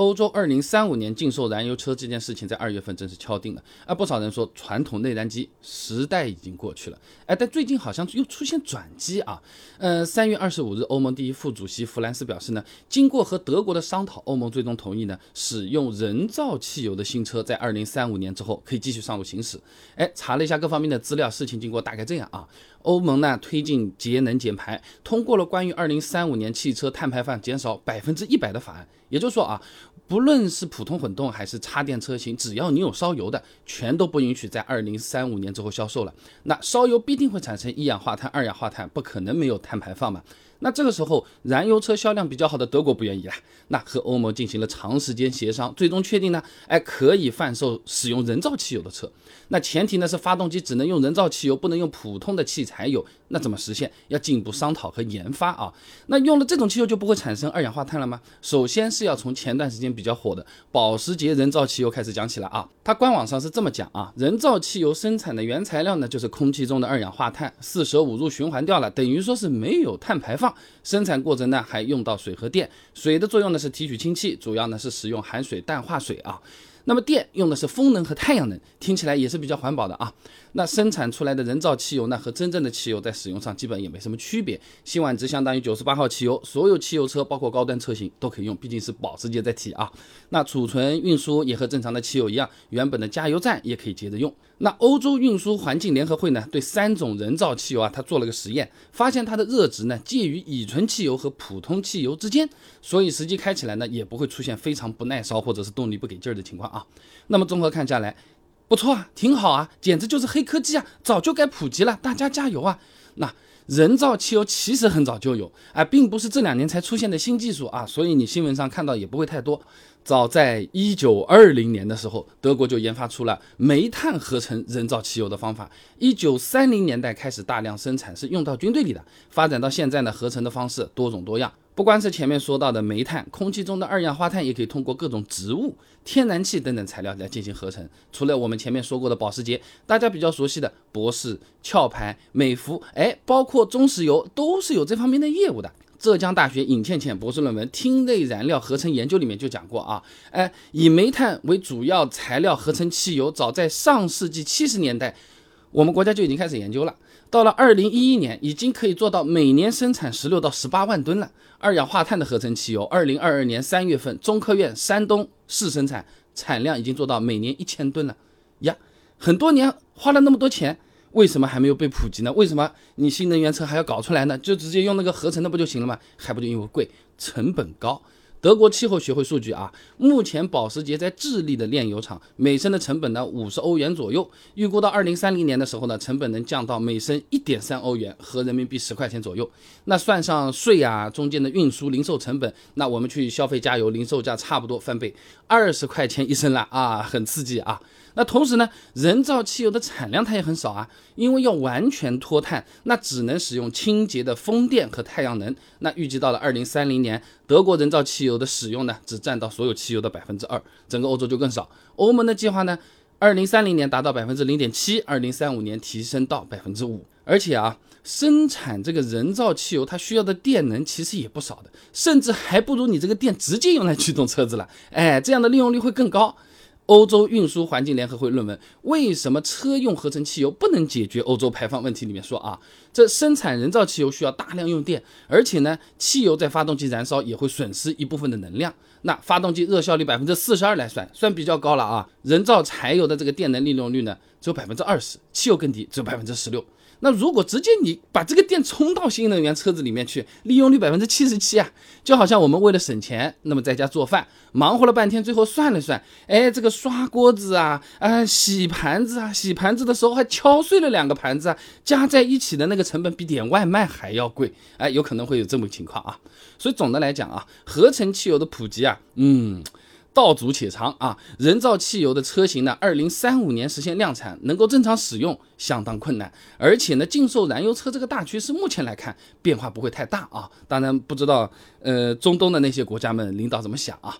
欧洲二零三五年禁售燃油车这件事情在二月份正式敲定了。啊，不少人说传统内燃机时代已经过去了。哎，但最近好像又出现转机啊。呃，三月二十五日，欧盟第一副主席弗兰斯表示呢，经过和德国的商讨，欧盟最终同意呢，使用人造汽油的新车在二零三五年之后可以继续上路行驶。哎，查了一下各方面的资料，事情经过大概这样啊。欧盟呢推进节能减排，通过了关于二零三五年汽车碳排放减少百分之一百的法案。也就是说啊，不论是普通混动还是插电车型，只要你有烧油的，全都不允许在二零三五年之后销售了。那烧油必定会产生一氧化碳、二氧化碳，不可能没有碳排放嘛。那这个时候，燃油车销量比较好的德国不愿意了，那和欧盟进行了长时间协商，最终确定呢，哎，可以贩售使用人造汽油的车。那前提呢是发动机只能用人造汽油，不能用普通的汽柴油。那怎么实现？要进一步商讨和研发啊。那用了这种汽油就不会产生二氧化碳了吗？首先是要从前段时间比较火的保时捷人造汽油开始讲起来啊。它官网上是这么讲啊，人造汽油生产的原材料呢就是空气中的二氧化碳，四舍五入循环掉了，等于说是没有碳排放。生产过程呢还用到水和电，水的作用呢是提取氢气，主要呢是使用含水淡化水啊。那么电用的是风能和太阳能，听起来也是比较环保的啊。那生产出来的人造汽油呢，和真正的汽油在使用上基本也没什么区别。辛烷值相当于九十八号汽油，所有汽油车包括高端车型都可以用，毕竟是保时捷在提啊。那储存运输也和正常的汽油一样，原本的加油站也可以接着用。那欧洲运输环境联合会呢，对三种人造汽油啊，它做了个实验，发现它的热值呢介于乙醇汽油和普通汽油之间，所以实际开起来呢也不会出现非常不耐烧或者是动力不给劲儿的情况啊。那么综合看下来。不错啊，挺好啊，简直就是黑科技啊！早就该普及了，大家加油啊！那人造汽油其实很早就有，啊，并不是这两年才出现的新技术啊，所以你新闻上看到也不会太多。早在一九二零年的时候，德国就研发出了煤炭合成人造汽油的方法。一九三零年代开始大量生产，是用到军队里的。发展到现在呢，合成的方式多种多样。不光是前面说到的煤炭，空气中的二氧化碳也可以通过各种植物、天然气等等材料来进行合成。除了我们前面说过的保时捷，大家比较熟悉的博士、壳牌、美孚，哎，包括中石油，都是有这方面的业务的。浙江大学尹倩倩博士论文《烃类燃料合成研究》里面就讲过啊，哎，以煤炭为主要材料合成汽油，早在上世纪七十年代，我们国家就已经开始研究了。到了二零一一年，已经可以做到每年生产十六到十八万吨了。二氧化碳的合成汽油，二零二二年三月份，中科院山东市生产，产量已经做到每年一千吨了。呀，很多年花了那么多钱，为什么还没有被普及呢？为什么你新能源车还要搞出来呢？就直接用那个合成的不就行了吗？还不就因为贵，成本高。德国气候学会数据啊，目前保时捷在智利的炼油厂每升的成本呢五十欧元左右，预估到二零三零年的时候呢，成本能降到每升一点三欧元，合人民币十块钱左右。那算上税啊，中间的运输、零售成本，那我们去消费加油，零售价差不多翻倍，二十块钱一升了啊，很刺激啊。那同时呢，人造汽油的产量它也很少啊，因为要完全脱碳，那只能使用清洁的风电和太阳能。那预计到了二零三零年，德国人造汽油油的使用呢，只占到所有汽油的百分之二，整个欧洲就更少。欧盟的计划呢，二零三零年达到百分之零点七，二零三五年提升到百分之五。而且啊，生产这个人造汽油，它需要的电能其实也不少的，甚至还不如你这个电直接用来驱动车子了。哎，这样的利用率会更高。欧洲运输环境联合会论文《为什么车用合成汽油不能解决欧洲排放问题》里面说啊，这生产人造汽油需要大量用电，而且呢，汽油在发动机燃烧也会损失一部分的能量。那发动机热效率百分之四十二来算，算比较高了啊。人造柴油的这个电能利用率呢，只有百分之二十，汽油更低，只有百分之十六。那如果直接你把这个电充到新能源车子里面去，利用率百分之七十七啊，就好像我们为了省钱，那么在家做饭，忙活了半天，最后算了算，哎，这个刷锅子啊，啊，洗盘子啊，洗盘子的时候还敲碎了两个盘子啊，加在一起的那个成本比点外卖还要贵，哎，有可能会有这么情况啊。所以总的来讲啊，合成汽油的普及啊，嗯。道阻且长啊！人造汽油的车型呢，二零三五年实现量产，能够正常使用相当困难。而且呢，禁售燃油车这个大趋势，目前来看变化不会太大啊。当然不知道，呃，中东的那些国家们领导怎么想啊？